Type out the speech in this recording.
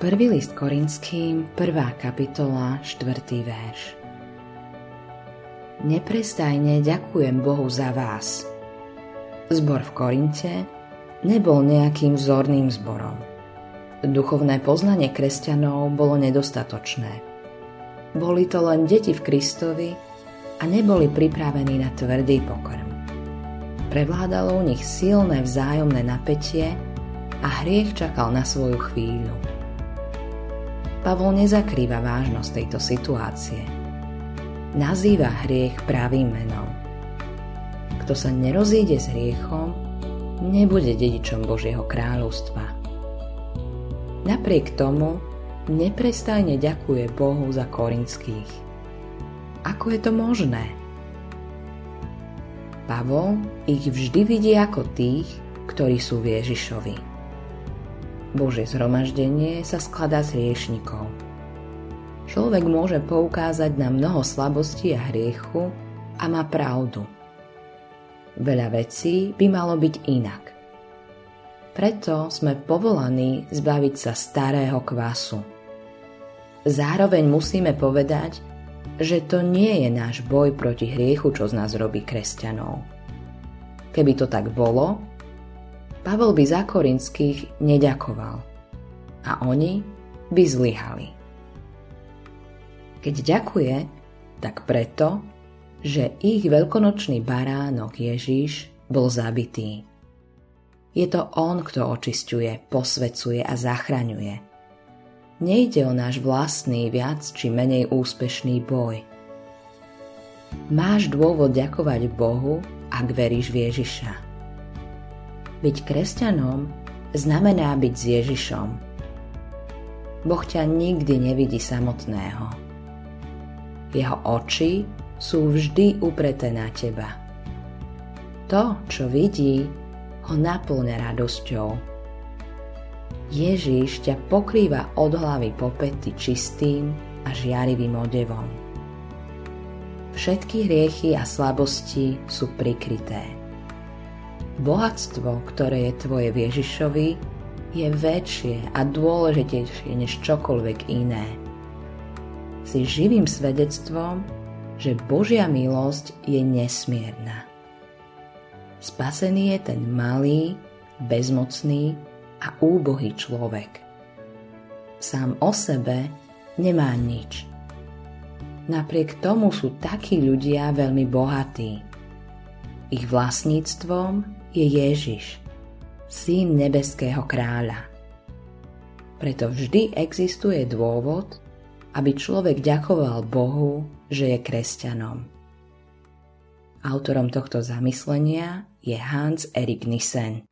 Prvý list Korinským, prvá kapitola, štvrtý verš. Neprestajne ďakujem Bohu za vás. Zbor v Korinte nebol nejakým vzorným zborom. Duchovné poznanie kresťanov bolo nedostatočné. Boli to len deti v Kristovi a neboli pripravení na tvrdý pokrm. Prevládalo u nich silné vzájomné napätie a hriech čakal na svoju chvíľu. Pavol nezakrýva vážnosť tejto situácie. Nazýva hriech pravým menom. Kto sa nerozíde s hriechom, nebude dedičom Božieho kráľovstva. Napriek tomu neprestajne ďakuje Bohu za korinských. Ako je to možné? Pavol ich vždy vidí ako tých, ktorí sú v Ježišovi. Božie zhromaždenie sa skladá z hriešnikov. Človek môže poukázať na mnoho slabostí a hriechu a má pravdu. Veľa vecí by malo byť inak. Preto sme povolaní zbaviť sa starého kvasu. Zároveň musíme povedať, že to nie je náš boj proti hriechu, čo z nás robí kresťanov. Keby to tak bolo, Pavel by za korinských neďakoval a oni by zlyhali. Keď ďakuje, tak preto, že ich veľkonočný baránok Ježíš bol zabitý. Je to on, kto očisťuje, posvecuje a zachraňuje. Nejde o náš vlastný viac či menej úspešný boj. Máš dôvod ďakovať Bohu, ak veríš v Ježiša. Byť kresťanom znamená byť s Ježišom. Boh ťa nikdy nevidí samotného. Jeho oči sú vždy upreté na teba. To, čo vidí, ho naplňa radosťou. Ježíš ťa pokrýva od hlavy po pety čistým a žiarivým odevom. Všetky hriechy a slabosti sú prikryté. Bohatstvo, ktoré je tvoje v Ježišovi, je väčšie a dôležitejšie než čokoľvek iné. Si živým svedectvom, že Božia milosť je nesmierna. Spasený je ten malý, bezmocný a úbohý človek. Sám o sebe nemá nič. Napriek tomu sú takí ľudia veľmi bohatí. Ich vlastníctvom je Ježiš, syn nebeského kráľa. Preto vždy existuje dôvod, aby človek ďakoval Bohu, že je kresťanom. Autorom tohto zamyslenia je Hans Erik Nissen.